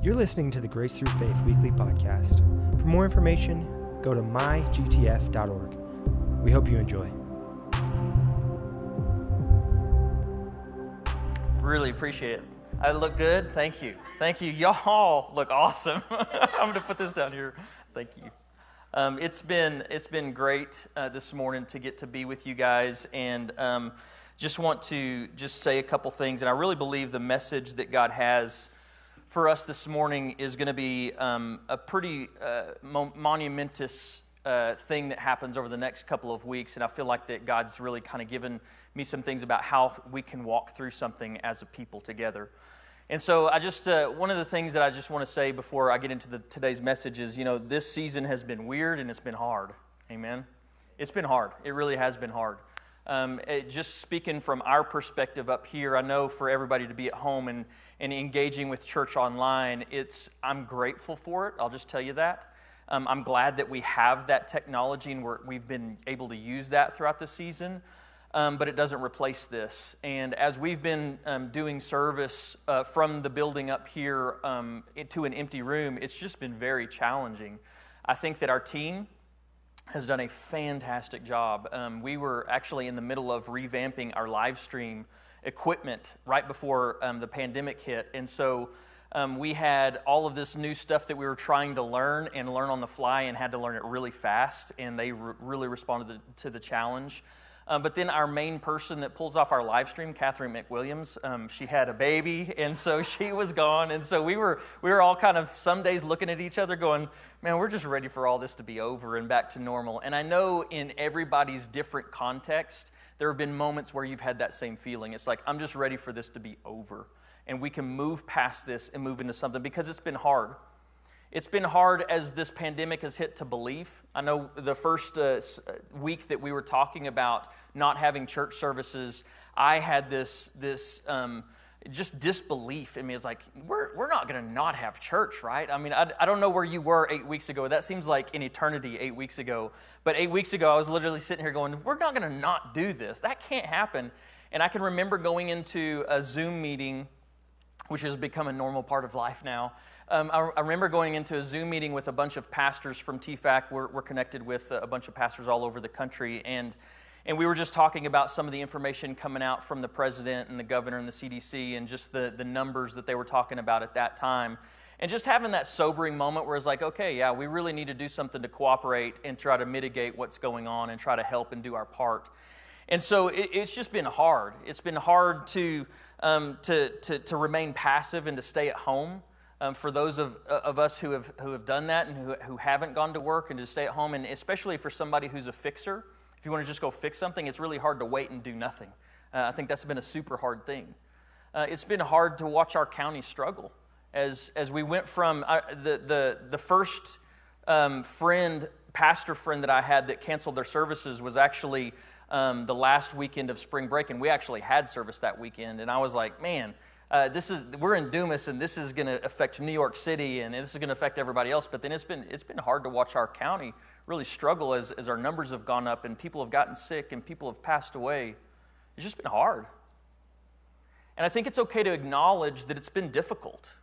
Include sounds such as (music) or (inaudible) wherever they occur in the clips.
You're listening to the Grace Through Faith Weekly Podcast. For more information, go to mygtf.org. We hope you enjoy. Really appreciate it. I look good. Thank you. Thank you. Y'all look awesome. (laughs) I'm going to put this down here. Thank you. Um, it's been it's been great uh, this morning to get to be with you guys, and um, just want to just say a couple things. And I really believe the message that God has for us this morning is going to be um, a pretty uh, mo- monumentous uh, thing that happens over the next couple of weeks. And I feel like that God's really kind of given me some things about how we can walk through something as a people together. And so, I just, uh, one of the things that I just want to say before I get into the, today's message is, you know, this season has been weird and it's been hard. Amen? It's been hard. It really has been hard. Um, it, just speaking from our perspective up here, I know for everybody to be at home and, and engaging with church online, it's, I'm grateful for it. I'll just tell you that. Um, I'm glad that we have that technology and we have been able to use that throughout the season um, but it doesn't replace this. And as we've been um, doing service uh, from the building up here um, to an empty room, it's just been very challenging. I think that our team has done a fantastic job. Um, we were actually in the middle of revamping our live stream equipment right before um, the pandemic hit. And so um, we had all of this new stuff that we were trying to learn and learn on the fly and had to learn it really fast. And they re- really responded to the challenge. Um, but then our main person that pulls off our live stream, Catherine McWilliams, um, she had a baby, (laughs) and so she was gone. And so we were, we were all kind of some days looking at each other going, man, we're just ready for all this to be over and back to normal. And I know in everybody's different context, there have been moments where you've had that same feeling. It's like, I'm just ready for this to be over. And we can move past this and move into something because it's been hard. It's been hard as this pandemic has hit to believe. I know the first uh, uh, week that we were talking about not having church services, I had this, this um, just disbelief in me. It's like, we're, we're not going to not have church, right? I mean, I, I don't know where you were eight weeks ago. That seems like an eternity eight weeks ago. But eight weeks ago, I was literally sitting here going, we're not going to not do this. That can't happen. And I can remember going into a Zoom meeting, which has become a normal part of life now um, I, I, remember going into a Zoom meeting with a bunch of pastors from TFAC. We're, we're connected with a bunch of pastors all over the country. And, and we were just talking about some of the information coming out from the president and the governor and the CDC and just the, the numbers that they were talking about at that time. And just having that sobering moment where it's like, okay, yeah, we really need to do something to cooperate and try to mitigate what's going on and try to help and do our part. And so it, it's just been hard. It's been hard to, um, to, to, to remain passive and to stay at home um, for those of, of us who have, who have done that and who, who haven't gone to work and to stay at home, and especially for somebody who's a fixer, if you want to just go fix something, it's really hard to wait and do nothing. Uh, I think that's been a super hard thing. Uh, it's been hard to watch our county struggle as, as we went from uh, the, the, the first um, friend, pastor friend that I had that canceled their services was actually um, the last weekend of spring break, and we actually had service that weekend. And I was like, man, uh, this is we're in Dumas, and this is going to affect New York City, and this is going to affect everybody else. But then it's been it's been hard to watch our county really struggle as as our numbers have gone up, and people have gotten sick, and people have passed away. It's just been hard. And I think it's okay to acknowledge that it's been difficult.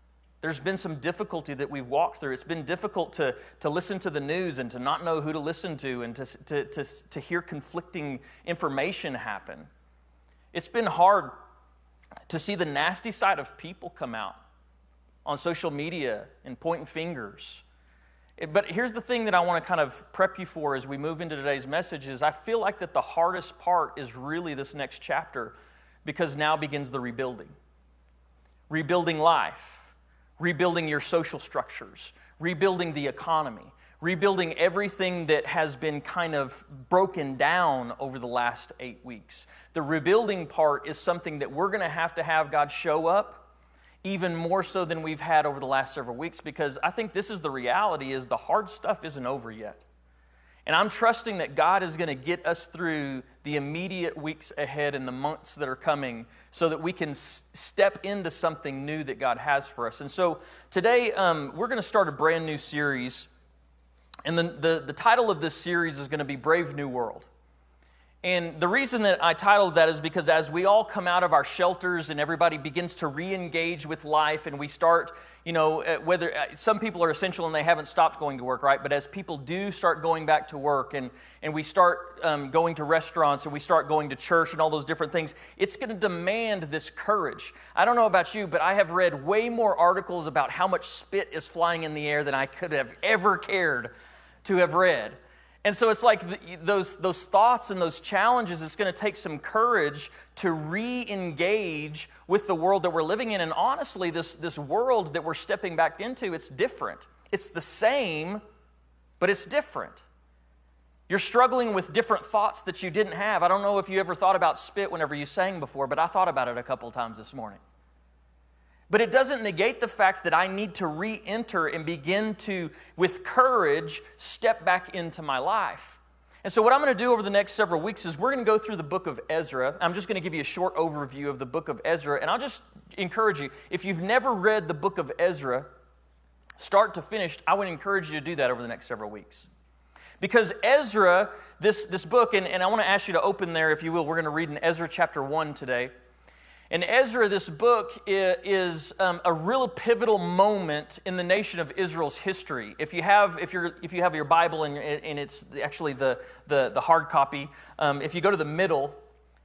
There's been some difficulty that we've walked through. It's been difficult to, to listen to the news and to not know who to listen to and to, to, to, to hear conflicting information happen. It's been hard to see the nasty side of people come out on social media and pointing fingers. But here's the thing that I want to kind of prep you for as we move into today's message is I feel like that the hardest part is really this next chapter because now begins the rebuilding. Rebuilding life, rebuilding your social structures, rebuilding the economy, rebuilding everything that has been kind of broken down over the last eight weeks. The rebuilding part is something that we're going to have to have God show up even more so than we've had over the last several weeks because I think this is the reality is the hard stuff isn't over yet. And I'm trusting that God is going to get us through the immediate weeks ahead and the months that are coming so that we can s- step into something new that God has for us. And so today um, we're going to start a brand new series and the, the, the title of this series is going to be Brave New World. And the reason that I titled that is because as we all come out of our shelters and everybody begins to re engage with life and we start, you know, uh, whether uh, some people are essential and they haven't stopped going to work, right? But as people do start going back to work and, and we start um, going to restaurants and we start going to church and all those different things, it's going to demand this courage. I don't know about you, but I have read way more articles about how much spit is flying in the air than I could have ever cared to have read. And so it's like the, those, those thoughts and those challenges, it's going to take some courage to re engage with the world that we're living in. And honestly, this, this world that we're stepping back into, it's different. It's the same, but it's different. You're struggling with different thoughts that you didn't have. I don't know if you ever thought about spit whenever you sang before, but I thought about it a couple times this morning. But it doesn't negate the fact that I need to re enter and begin to, with courage, step back into my life. And so, what I'm going to do over the next several weeks is we're going to go through the book of Ezra. I'm just going to give you a short overview of the book of Ezra. And I'll just encourage you if you've never read the book of Ezra, start to finish, I would encourage you to do that over the next several weeks. Because Ezra, this, this book, and, and I want to ask you to open there, if you will, we're going to read in Ezra chapter 1 today. And Ezra, this book is um, a real pivotal moment in the nation of Israel's history. If you have, if you're, if you have your Bible and, and it's actually the, the, the hard copy, um, if you go to the middle,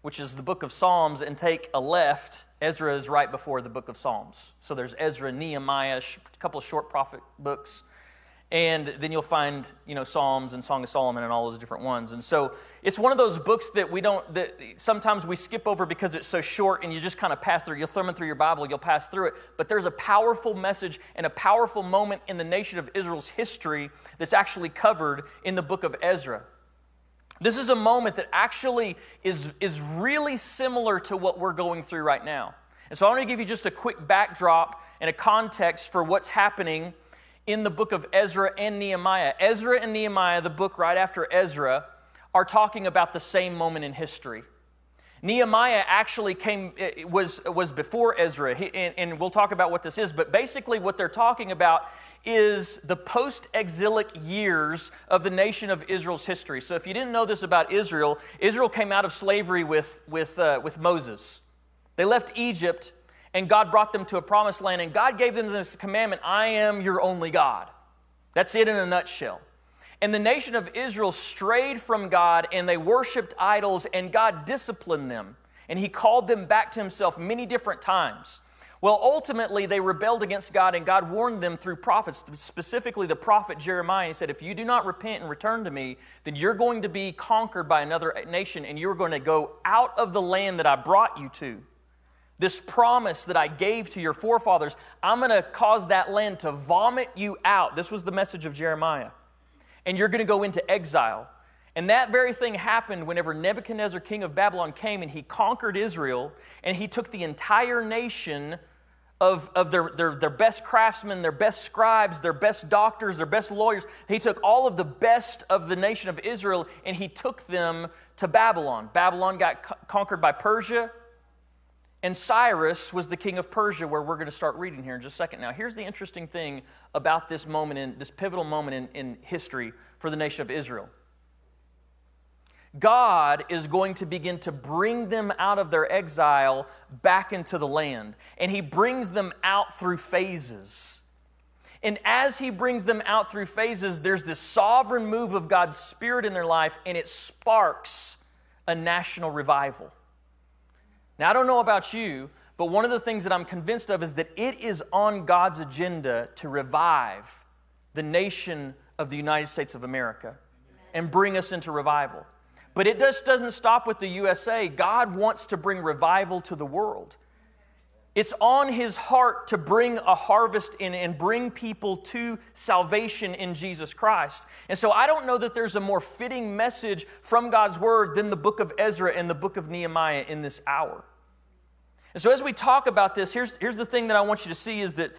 which is the book of Psalms, and take a left, Ezra is right before the book of Psalms. So there's Ezra, Nehemiah, a couple of short prophet books, and then you'll find you know psalms and song of solomon and all those different ones. And so it's one of those books that we don't that sometimes we skip over because it's so short and you just kind of pass through you'll thumb it through your bible you'll pass through it. But there's a powerful message and a powerful moment in the nation of israel's history that's actually covered in the book of ezra. This is a moment that actually is, is really similar to what we're going through right now. And so i want to give you just a quick backdrop and a context for what's happening in the book of Ezra and Nehemiah. Ezra and Nehemiah, the book right after Ezra, are talking about the same moment in history. Nehemiah actually came was was before Ezra, he, and, and, we'll talk about what this is. But basically, what they're talking about is the post-exilic years of the nation of Israel's history. So, if you didn't know this about Israel, Israel came out of slavery with with uh, with Moses. They left Egypt and God brought them to a promised land, and God gave them this commandment I am your only God. That's it in a nutshell. And the nation of Israel strayed from God and they worshiped idols, and God disciplined them. And He called them back to Himself many different times. Well, ultimately, they rebelled against God, and God warned them through prophets, specifically the prophet Jeremiah. He said, If you do not repent and return to me, then you're going to be conquered by another nation, and you're going to go out of the land that I brought you to this promise that I gave to your forefathers, I'm going to cause that land to vomit you out. This was the message of Jeremiah. And you're going to go into exile. And that very thing happened whenever Nebuchadnezzar, king of Babylon, came and he conquered Israel and he took the entire nation of, of their, their, their best craftsmen, their best scribes, their best doctors, their best lawyers. He took all of the best of the nation of Israel and he took them to Babylon. Babylon got co- conquered by Persia. And Cyrus was the king of Persia, where we're going to start reading here in just a second. Now, here's the interesting thing about this moment, in, this pivotal moment in, in history for the nation of Israel. God is going to begin to bring them out of their exile back into the land. And He brings them out through phases. And as He brings them out through phases, there's this sovereign move of God's Spirit in their life, and it sparks a national revival. Now, I don't know about you, but one of the things that I'm convinced of is that it is on God's agenda to revive the nation of the United States of America and bring us into revival. But it just doesn't stop with the USA. God wants to bring revival to the world. It's on his heart to bring a harvest in and bring people to salvation in Jesus Christ. And so I don't know that there's a more fitting message from God's word than the book of Ezra and the book of Nehemiah in this hour. And so as we talk about this, here's, here's the thing that I want you to see is that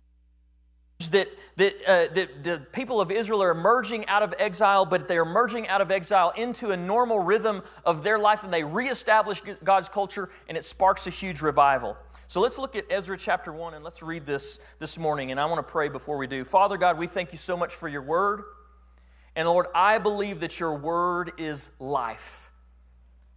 that, that, uh, that the people of Israel are emerging out of exile, but they're emerging out of exile into a normal rhythm of their life, and they reestablish God's culture, and it sparks a huge revival. So let's look at Ezra chapter 1, and let's read this this morning. And I want to pray before we do. Father God, we thank you so much for your word. And Lord, I believe that your word is life.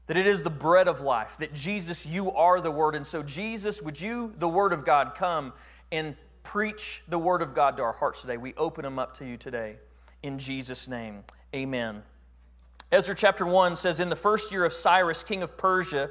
that it is the bread of life, that Jesus, you are the Word. And so, Jesus, would you, the Word of God, come and preach the Word of God to our hearts today? We open them up to you today. In Jesus' name, amen. Ezra chapter 1 says, In the first year of Cyrus, king of Persia,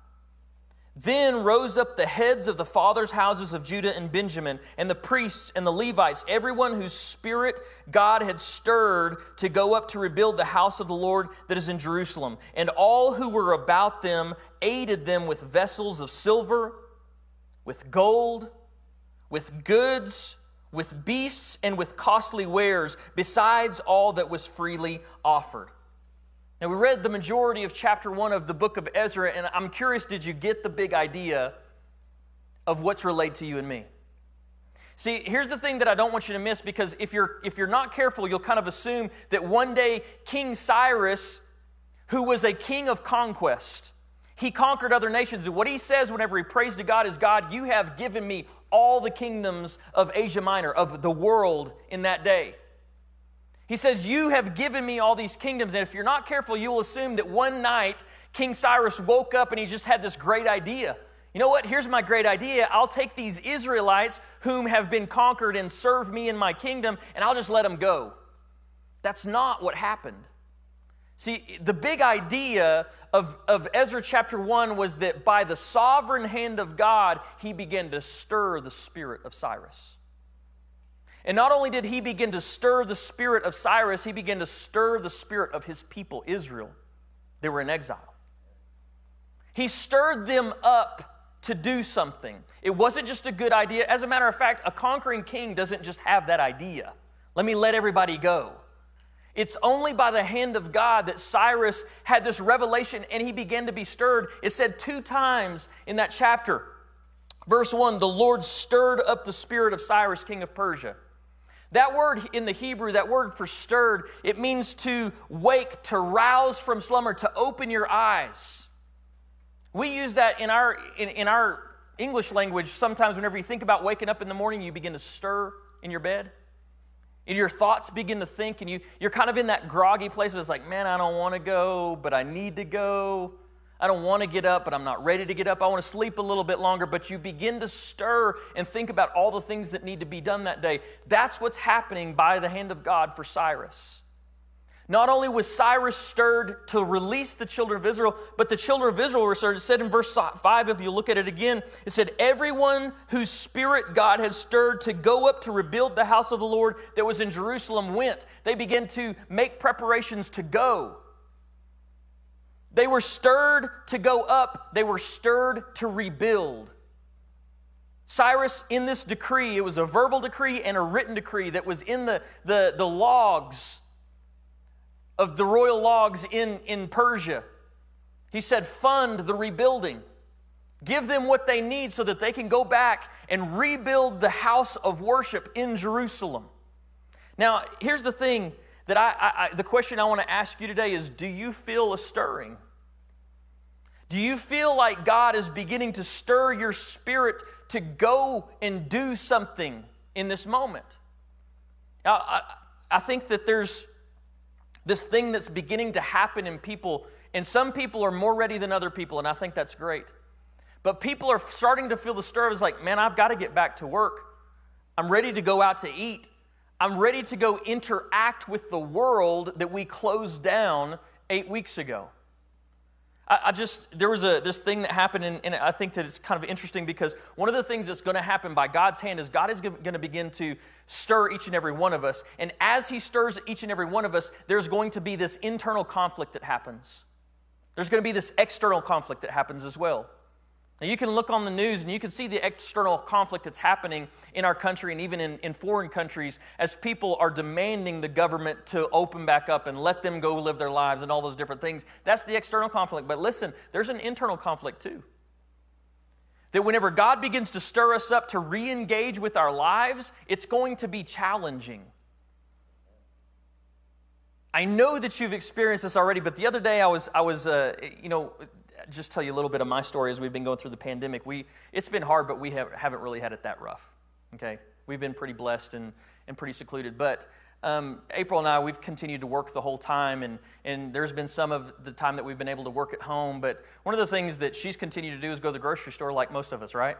Then rose up the heads of the fathers' houses of Judah and Benjamin, and the priests and the Levites, everyone whose spirit God had stirred to go up to rebuild the house of the Lord that is in Jerusalem. And all who were about them aided them with vessels of silver, with gold, with goods, with beasts, and with costly wares, besides all that was freely offered. Now, we read the majority of chapter one of the book of Ezra, and I'm curious did you get the big idea of what's relayed to you and me? See, here's the thing that I don't want you to miss because if you're, if you're not careful, you'll kind of assume that one day King Cyrus, who was a king of conquest, he conquered other nations. And what he says whenever he prays to God is God, you have given me all the kingdoms of Asia Minor, of the world in that day. He says, You have given me all these kingdoms. And if you're not careful, you will assume that one night King Cyrus woke up and he just had this great idea. You know what? Here's my great idea. I'll take these Israelites whom have been conquered and serve me in my kingdom, and I'll just let them go. That's not what happened. See, the big idea of, of Ezra chapter 1 was that by the sovereign hand of God, he began to stir the spirit of Cyrus. And not only did he begin to stir the spirit of Cyrus, he began to stir the spirit of his people, Israel. They were in exile. He stirred them up to do something. It wasn't just a good idea. As a matter of fact, a conquering king doesn't just have that idea. Let me let everybody go. It's only by the hand of God that Cyrus had this revelation and he began to be stirred. It said two times in that chapter. Verse 1 the Lord stirred up the spirit of Cyrus, king of Persia. That word in the Hebrew, that word for stirred, it means to wake, to rouse from slumber, to open your eyes. We use that in our, in, in our English language sometimes whenever you think about waking up in the morning, you begin to stir in your bed. And your thoughts begin to think, and you, you're kind of in that groggy place where it's like, man, I don't want to go, but I need to go. I don't want to get up, but I'm not ready to get up. I want to sleep a little bit longer. But you begin to stir and think about all the things that need to be done that day. That's what's happening by the hand of God for Cyrus. Not only was Cyrus stirred to release the children of Israel, but the children of Israel were stirred. It said in verse 5, if you look at it again, it said, Everyone whose spirit God had stirred to go up to rebuild the house of the Lord that was in Jerusalem went. They began to make preparations to go. They were stirred to go up, they were stirred to rebuild. Cyrus, in this decree, it was a verbal decree and a written decree that was in the, the, the logs of the royal logs in, in Persia. He said, Fund the rebuilding. Give them what they need so that they can go back and rebuild the house of worship in Jerusalem. Now, here's the thing that I, I, the question I want to ask you today is do you feel a stirring? Do you feel like God is beginning to stir your spirit to go and do something in this moment? Now, I, I think that there's this thing that's beginning to happen in people, and some people are more ready than other people, and I think that's great. But people are starting to feel the stir of like, man, I've got to get back to work. I'm ready to go out to eat. I'm ready to go interact with the world that we closed down eight weeks ago. I, I just, there was a, this thing that happened, and, and I think that it's kind of interesting because one of the things that's going to happen by God's hand is God is going to begin to stir each and every one of us. And as He stirs each and every one of us, there's going to be this internal conflict that happens. There's going to be this external conflict that happens as well. Now, you can look on the news and you can see the external conflict that's happening in our country and even in, in foreign countries as people are demanding the government to open back up and let them go live their lives and all those different things. That's the external conflict. But listen, there's an internal conflict too. That whenever God begins to stir us up to re engage with our lives, it's going to be challenging. I know that you've experienced this already, but the other day I was, I was uh, you know, just tell you a little bit of my story as we've been going through the pandemic. We, it's been hard, but we have, haven't really had it that rough. Okay? We've been pretty blessed and, and pretty secluded. But um, April and I, we've continued to work the whole time, and, and there's been some of the time that we've been able to work at home. But one of the things that she's continued to do is go to the grocery store like most of us, right?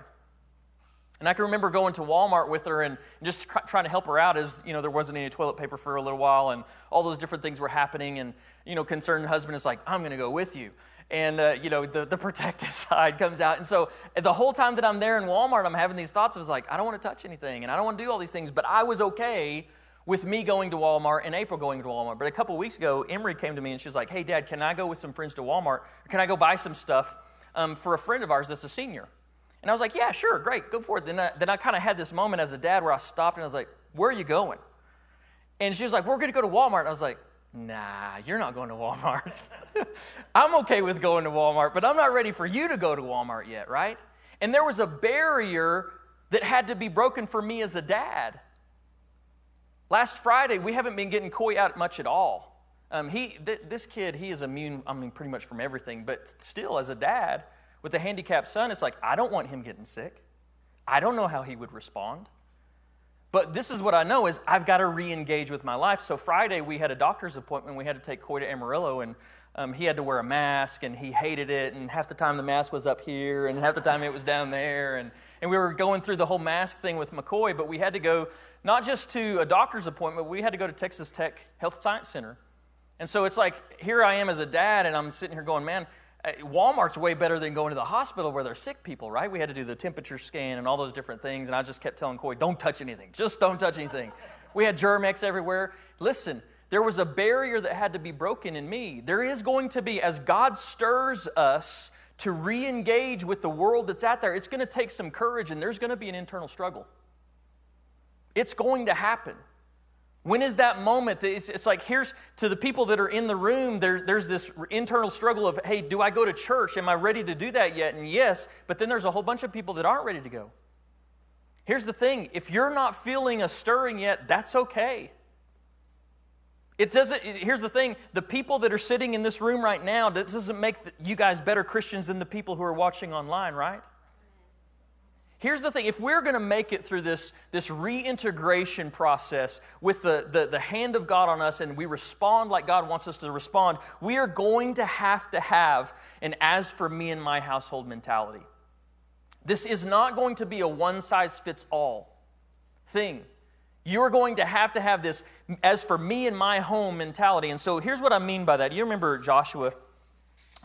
And I can remember going to Walmart with her and just trying to help her out as, you know, there wasn't any toilet paper for a little while and all those different things were happening. And, you know, concerned husband is like, I'm going to go with you and uh, you know the, the protective (laughs) side comes out. And so the whole time that i'm there in walmart i'm having these thoughts was like i don't want to touch anything and i don't want to do all these things but i was okay with me going to walmart and april going to walmart. But a couple weeks ago emery came to me and she was like hey dad can i go with some friends to walmart? Can i go buy some stuff um, for a friend of ours that's a senior? And i was like yeah sure great go for it. Then i, then I kind of had this moment as a dad where i stopped and i was like where are you going? And she was like we're going to go to walmart. And i was like Nah, you're not going to Walmart. (laughs) I'm okay with going to Walmart, but I'm not ready for you to go to Walmart yet, right? And there was a barrier that had to be broken for me as a dad. Last Friday, we haven't been getting Coy out much at all. Um, he, th- this kid, he is immune, I mean, pretty much from everything, but still, as a dad with a handicapped son, it's like, I don't want him getting sick. I don't know how he would respond. But this is what I know is I've got to re-engage with my life. So Friday we had a doctor's appointment. We had to take Coy to Amarillo, and um, he had to wear a mask, and he hated it. And half the time the mask was up here, and half the time it was down there. And, and we were going through the whole mask thing with McCoy, but we had to go not just to a doctor's appointment, we had to go to Texas Tech Health Science Center. And so it's like here I am as a dad, and I'm sitting here going, man, Uh, Walmart's way better than going to the hospital where there's sick people, right? We had to do the temperature scan and all those different things, and I just kept telling Coy, don't touch anything. Just don't touch anything. (laughs) We had Germ-X everywhere. Listen, there was a barrier that had to be broken in me. There is going to be, as God stirs us to re engage with the world that's out there, it's going to take some courage, and there's going to be an internal struggle. It's going to happen. When is that moment? It's, it's, like here's to the people that are in the room, there, there's this internal struggle of, hey, do I go to church? Am I ready to do that yet? And yes, but then there's a whole bunch of people that aren't ready to go. Here's the thing if you're not feeling a stirring yet, that's okay. It doesn't, here's the thing the people that are sitting in this room right now, that doesn't make you guys better Christians than the people who are watching online, right? Here's the thing if we're going to make it through this, this reintegration process with the, the, the, hand of God on us and we respond like God wants us to respond, we are going to have to have an as for me and my household mentality. This is not going to be a one size fits all thing. You're going to have to have this as for me and my home mentality. And so here's what I mean by that. You remember Joshua?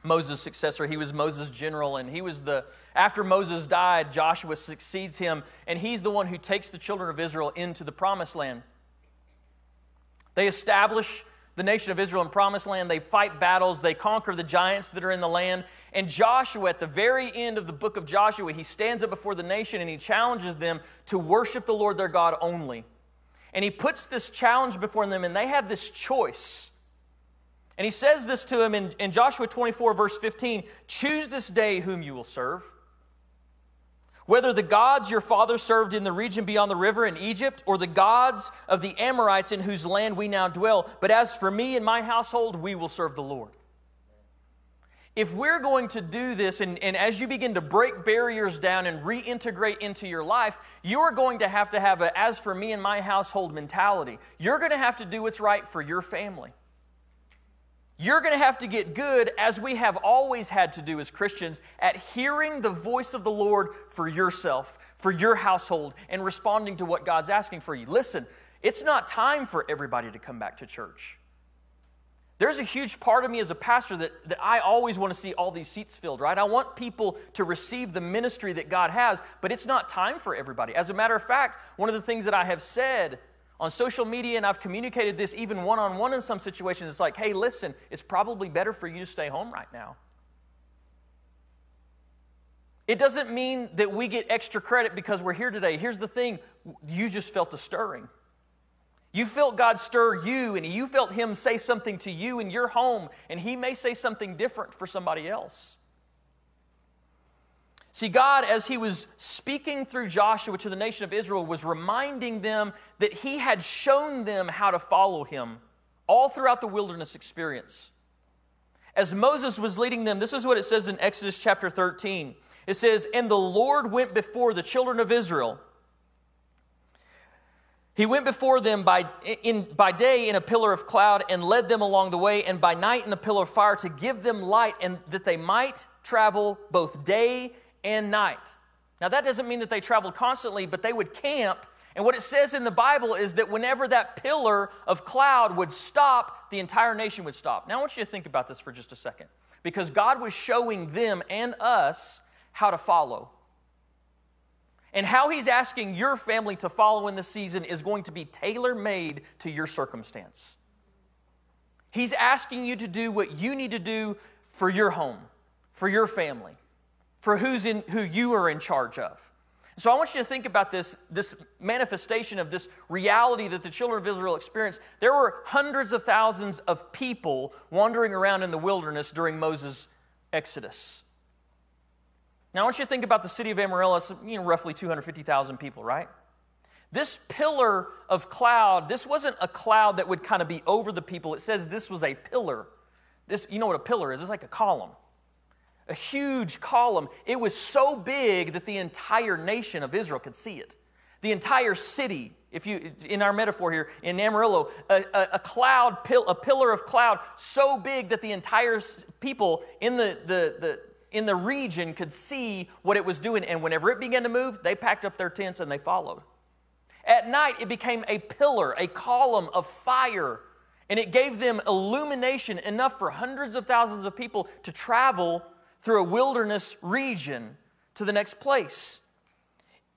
Moses' successor. He was Moses' general, and he was the, after Moses died, Joshua succeeds him, and he's the one who takes the children of Israel into the promised land. They establish the nation of Israel in promised land. They fight battles. They conquer the giants that are in the land. And Joshua, at the very end of the book of Joshua, he stands up before the nation and he challenges them to worship the Lord their God only. And he puts this challenge before them, and they have this choice and he says this to him in, in Joshua 24, verse 15 Choose this day whom you will serve. Whether the gods your father served in the region beyond the river in Egypt, or the gods of the Amorites in whose land we now dwell. But as for me and my household, we will serve the Lord. If we're going to do this, and, and as you begin to break barriers down and reintegrate into your life, you are going to have to have a as for me and my household mentality. You're going to have to do what's right for your family. You're going to have to get good, as we have always had to do as Christians, at hearing the voice of the Lord for yourself, for your household, and responding to what God's asking for you. Listen, it's not time for everybody to come back to church. There's a huge part of me as a pastor that, that I always want to see all these seats filled, right? I want people to receive the ministry that God has, but it's not time for everybody. As a matter of fact, one of the things that I have said on social media, and I've communicated this even one on one in some situations, it's like, hey, listen, it's probably better for you to stay home right now. It doesn't mean that we get extra credit because we're here today. Here's the thing you just felt a stirring. You felt God stir you, and you felt Him say something to you in your home, and He may say something different for somebody else. See, God, as He was speaking through Joshua to the nation of Israel, was reminding them that He had shown them how to follow Him all throughout the wilderness experience. As Moses was leading them, this is what it says in Exodus chapter 13. It says, And the Lord went before the children of Israel he went before them by, in, by day in a pillar of cloud and led them along the way, and by night in a pillar of fire to give them light, and that they might travel both day and night. Now, that doesn't mean that they traveled constantly, but they would camp. And what it says in the Bible is that whenever that pillar of cloud would stop, the entire nation would stop. Now, I want you to think about this for just a second, because God was showing them and us how to follow. And how he's asking your family to follow in this season is going to be tailor made to your circumstance. He's asking you to do what you need to do for your home, for your family, for who's in, who you are in charge of. So I want you to think about this, this manifestation of this reality that the children of Israel experienced. There were hundreds of thousands of people wandering around in the wilderness during Moses' exodus. Now, I want you to think about the city of Amarillo. You know, roughly 250,000 people, right? This pillar of cloud, this wasn't a cloud that would kind of be over the people. It says this was a pillar. This, you know what a pillar is? It's like a column. A huge column. It was so big that the entire nation of Israel could see it. The entire city, if you, in our metaphor here, in Amarillo, a, a, a cloud, a pillar of cloud so big that the entire people in the, the, the, in the region could see what it was doing. And whenever it began to move, they packed up their tents and they followed. At night, it became a pillar, a column of fire, and it gave them illumination enough for hundreds of thousands of people to travel through a wilderness region to the next place.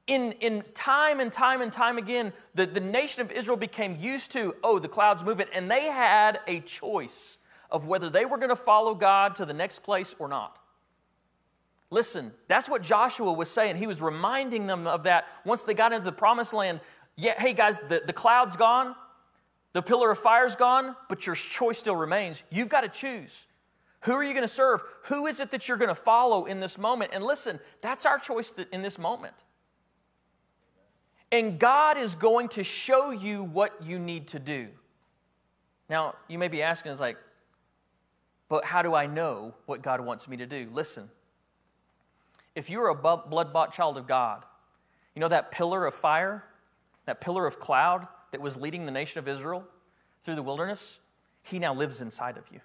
In, in time and time and time again, the, the nation of Israel became used to, oh, the cloud's moving, and they had a choice of whether they were going to follow God to the next place or not. Listen, that's what Joshua was saying. He was reminding them of that once they got into the promised land. Yeah, hey guys, the, the cloud's gone, the pillar of fire's gone, but your choice still remains. You've got to choose. Who are you going to serve? Who is it that you're going to follow in this moment? And listen, that's our choice in this moment. And God is going to show you what you need to do. Now, you may be asking, is like, but how do I know what God wants me to do? Listen, if you're a blood bought child of God, you know that pillar of fire, that pillar of cloud that was leading the nation of Israel through the wilderness? He now lives inside of you.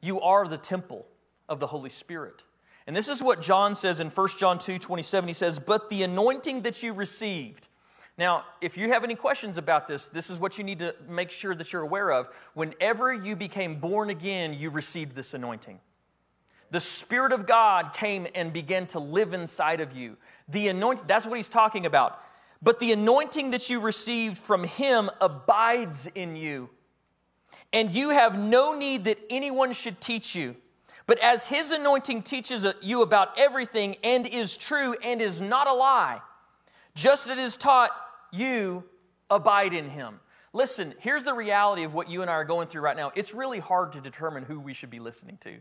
You are the temple of the Holy Spirit. And this is what John says in 1 John 2 27. He says, But the anointing that you received. Now, if you have any questions about this, this is what you need to make sure that you're aware of. Whenever you became born again, you received this anointing the Spirit of God came and began to live inside of you. The anointing, that's what he's talking about. But the anointing that you received from him abides in you. And you have no need that anyone should teach you. But as his anointing teaches you about everything and is true and is not a lie, just as it is taught you, abide in him. Listen, here's the reality of what you and I are going through right now. It's really hard to determine who we should be listening to.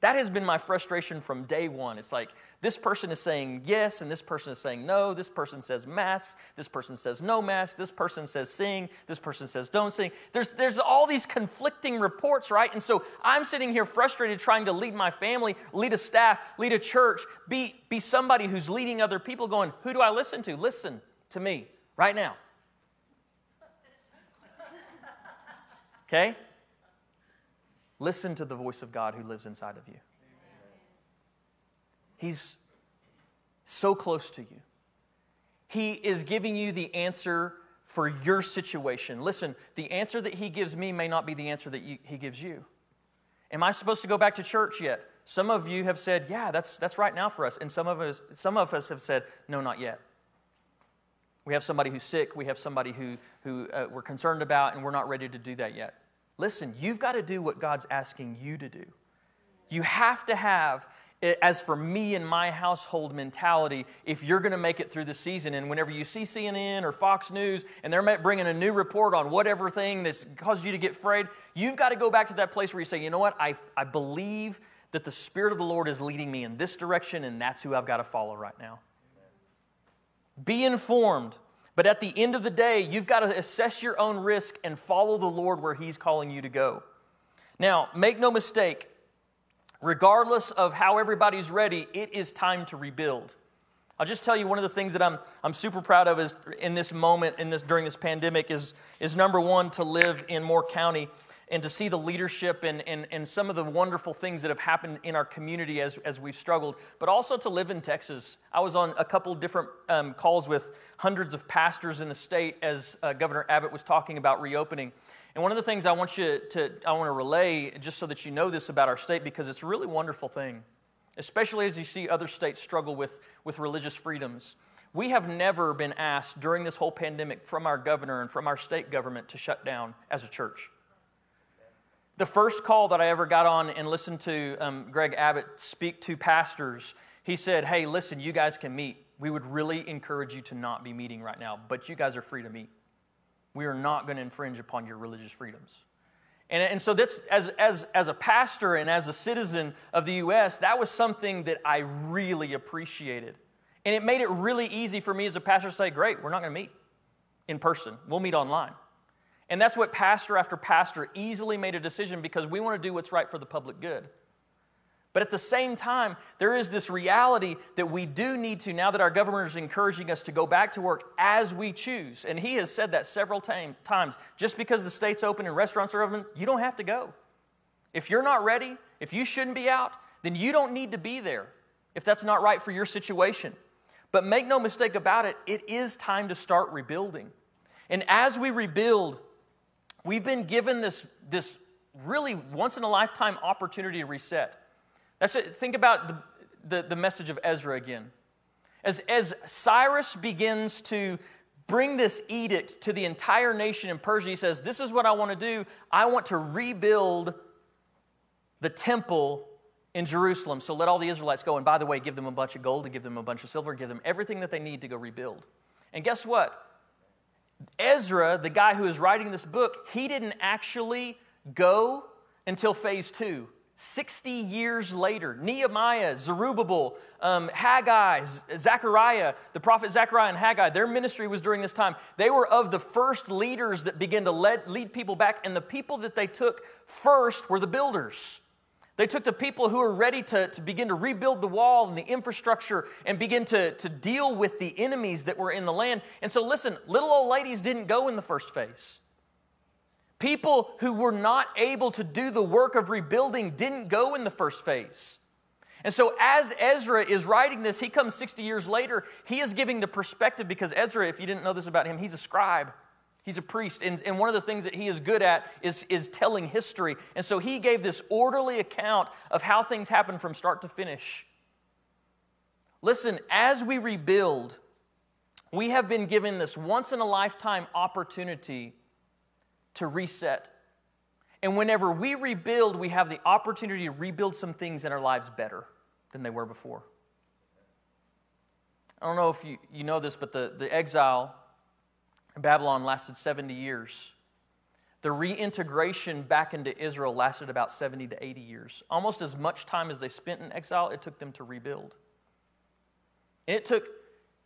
That has been my frustration from day one. It's like this person is saying yes, and this person is saying no. This person says masks. This person says no masks. This person says sing. This person says don't sing. There's, there's all these conflicting reports, right? And so I'm sitting here frustrated trying to lead my family, lead a staff, lead a church, be, be somebody who's leading other people, going, who do I listen to? Listen to me right now. (laughs) Okay? Listen to the voice of God who lives inside of you. He's so close to you. He is giving you the answer for your situation. Listen, the answer that He gives me may not be the answer that you, He gives you. Am I supposed to go back to church yet? Some of you have said, Yeah, that's, that's right now for us. And some of, us, some of us have said, No, not yet. We have somebody who's sick. We have somebody who, who uh, we're concerned about, and we're not ready to do that yet. Listen, you've got to do what God's asking you to do. You have to have, as for me and my household mentality, if you're going to make it through the season, and whenever you see CNN or Fox News and they're bringing a new report on whatever thing that's caused you to get afraid, you've got to go back to that place where you say, you know what, I, I believe that the Spirit of the Lord is leading me in this direction, and that's who I've got to follow right now. Be informed. But at the end of the day, you've got to assess your own risk and follow the Lord where He's calling you to go. Now, make no mistake, regardless of how everybody's ready, it is time to rebuild. I'll just tell you one of the things that I'm, I'm super proud of is in this moment, in this, during this pandemic, is, is number one, to live in Moore County and to see the leadership and, and, and some of the wonderful things that have happened in our community as, as we've struggled, but also to live in Texas. I was on a couple different um, calls with hundreds of pastors in the state as uh, Governor Abbott was talking about reopening. And one of the things I want you to, I want to relay, just so that you know this about our state, because it's a really wonderful thing, especially as you see other states struggle with, with religious freedoms. We have never been asked during this whole pandemic from our governor and from our state government to shut down as a church. The first call that I ever got on and listened to um, Greg Abbott speak to pastors, he said, Hey, listen, you guys can meet. We would really encourage you to not be meeting right now, but you guys are free to meet. We are not going to infringe upon your religious freedoms. And, and so, that's, as, as, as a pastor and as a citizen of the U.S., that was something that I really appreciated. And it made it really easy for me as a pastor to say, Great, we're not going to meet in person, we'll meet online. And that's what pastor after pastor easily made a decision because we want to do what's right for the public good. But at the same time, there is this reality that we do need to, now that our government is encouraging us to go back to work as we choose. And he has said that several time, times. Just because the state's open and restaurants are open, you don't have to go. If you're not ready, if you shouldn't be out, then you don't need to be there if that's not right for your situation. But make no mistake about it, it is time to start rebuilding. And as we rebuild, we've been given this, this really once in a lifetime opportunity to reset. That's it. Think about the, the, the message of Ezra again. As, as Cyrus begins to bring this edict to the entire nation in Persia, he says, This is what I want to do. I want to rebuild the temple in Jerusalem. So let all the Israelites go. And by the way, give them a bunch of gold, and give them a bunch of silver, give them everything that they need to go rebuild. And guess what? Ezra, the guy who is writing this book, he didn't actually go until phase two. 60 years later, Nehemiah, Zerubbabel, um, Haggai, Zechariah, the prophet Zechariah and Haggai, their ministry was during this time. They were of the first leaders that began to lead, lead people back, and the people that they took first were the builders. They took the people who were ready to, to begin to rebuild the wall and the infrastructure and begin to, to deal with the enemies that were in the land. And so, listen, little old ladies didn't go in the first phase. People who were not able to do the work of rebuilding didn't go in the first phase. And so, as Ezra is writing this, he comes 60 years later. He is giving the perspective because Ezra, if you didn't know this about him, he's a scribe. He's a priest. And, and one of the things that he is good at is, is telling history. And so he gave this orderly account of how things happen from start to finish. Listen, as we rebuild, we have been given this once in a lifetime opportunity to reset. And whenever we rebuild, we have the opportunity to rebuild some things in our lives better than they were before. I don't know if you, you know this, but the, the exile Babylon lasted 70 years. The reintegration back into Israel lasted about 70 to 80 years. Almost as much time as they spent in exile, it took them to rebuild. And it took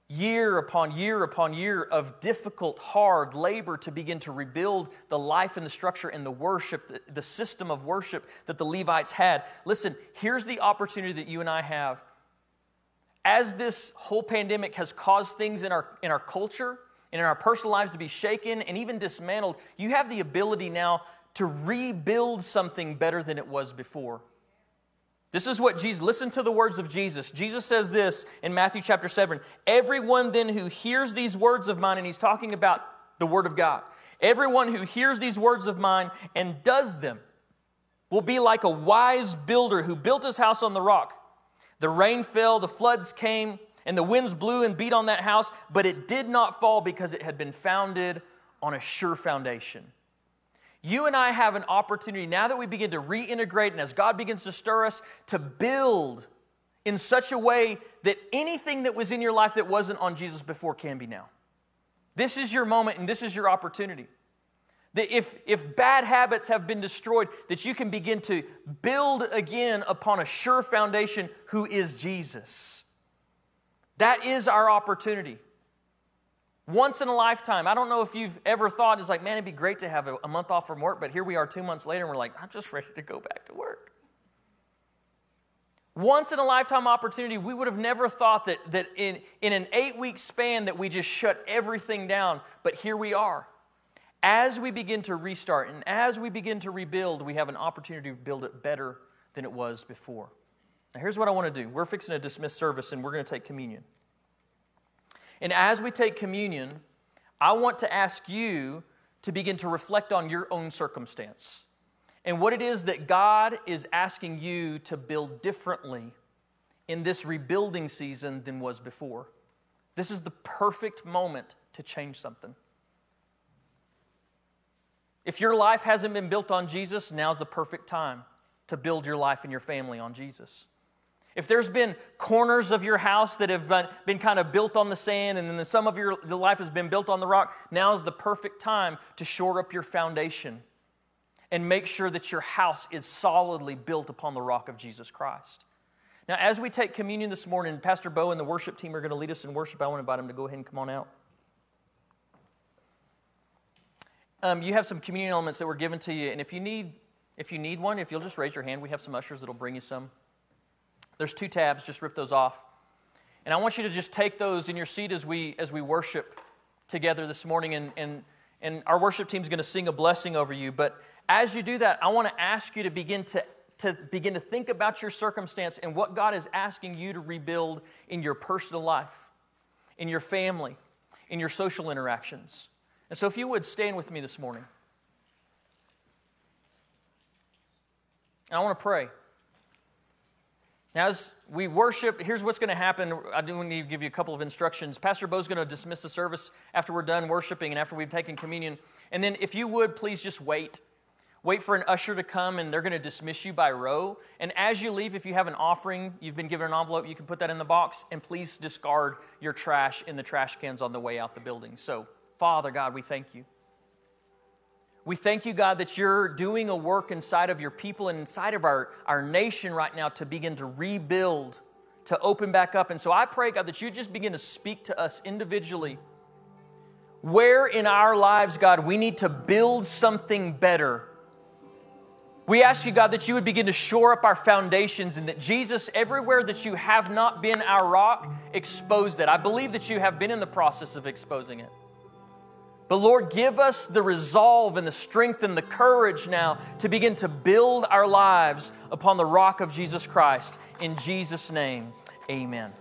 year upon year upon year of difficult, hard labor to begin to rebuild the life and the structure and the worship, the, system of worship that the Levites had. Listen, here's the opportunity that you and I have. As this whole pandemic has caused things in our, in our culture, and in our personal lives to be shaken and even dismantled, you have the ability now to rebuild something better than it was before. This is what Jesus, listen to the words of Jesus. Jesus says this in Matthew chapter 7 Everyone then who hears these words of mine, and he's talking about the Word of God. Everyone who hears these words of mine and does them will be like a wise builder who built his house on the rock. The rain fell, the floods came, and the winds blew and beat on that house, but it did not fall because it had been founded on a sure foundation. You and I have an opportunity now that we begin to reintegrate and as God begins to stir us to build in such a way that anything that was in your life that wasn't on Jesus before can be now. This is your moment and this is your opportunity. That if, if bad habits have been destroyed, that you can begin to build again upon a sure foundation who is Jesus. That is our opportunity. Once in a lifetime. I don't know if you've ever thought, it's like, man, it'd be great to have a, month off from work, but here we are two months later and we're like, I'm just ready to go back to work. Once in a lifetime opportunity, we would have never thought that, that in, in an eight week span that we just shut everything down, but here we are. As we begin to restart and as we begin to rebuild, we have an opportunity to build it better than it was before. Now, here's what I want to do we're fixing to dismiss service and we're going to take communion. And as we take communion, I want to ask you to begin to reflect on your own circumstance and what it is that God is asking you to build differently in this rebuilding season than was before. This is the perfect moment to change something. If your life hasn't been built on Jesus, now's the perfect time to build your life and your family on Jesus. If there's been corners of your house that have been, been kind of built on the sand and then some of your life has been built on the rock, now is the perfect time to shore up your foundation and make sure that your house is solidly built upon the rock of Jesus Christ. Now, as we take communion this morning, Pastor Bo and the worship team are going to lead us in worship. I want to invite them to go ahead and come on out. Um, you have some communion elements that were given to you, and if you need if you need one, if you'll just raise your hand, we have some ushers that'll bring you some. There's two tabs, just rip those off. And I want you to just take those in your seat as we as we worship together this morning and and and our worship team is going to sing a blessing over you, but as you do that, I want to ask you to begin to, to begin to think about your circumstance and what God is asking you to rebuild in your personal life, in your family, in your social interactions. And so if you would stand with me this morning. And I want to pray. As we worship, here's what's going to happen. I do need to give you a couple of instructions. Pastor Bo's going to dismiss the service after we're done worshiping and after we've taken communion. And then, if you would, please just wait wait for an usher to come and they're going to dismiss you by row. And as you leave, if you have an offering, you've been given an envelope, you can put that in the box and please discard your trash in the trash cans on the way out the building. So, Father God, we thank you. We thank you, God, that you're doing a work inside of your people and inside of our, our nation right now to begin to rebuild, to open back up. And so I pray, God, that you just begin to speak to us individually. Where in our lives, God, we need to build something better we ask you, God, that you would begin to shore up our foundations and that Jesus, everywhere that you have not been our rock, expose that. I believe that you have been in the process of exposing it. But Lord, give us the resolve and the strength and the courage now to begin to build our lives upon the rock of Jesus Christ. In Jesus' name, amen.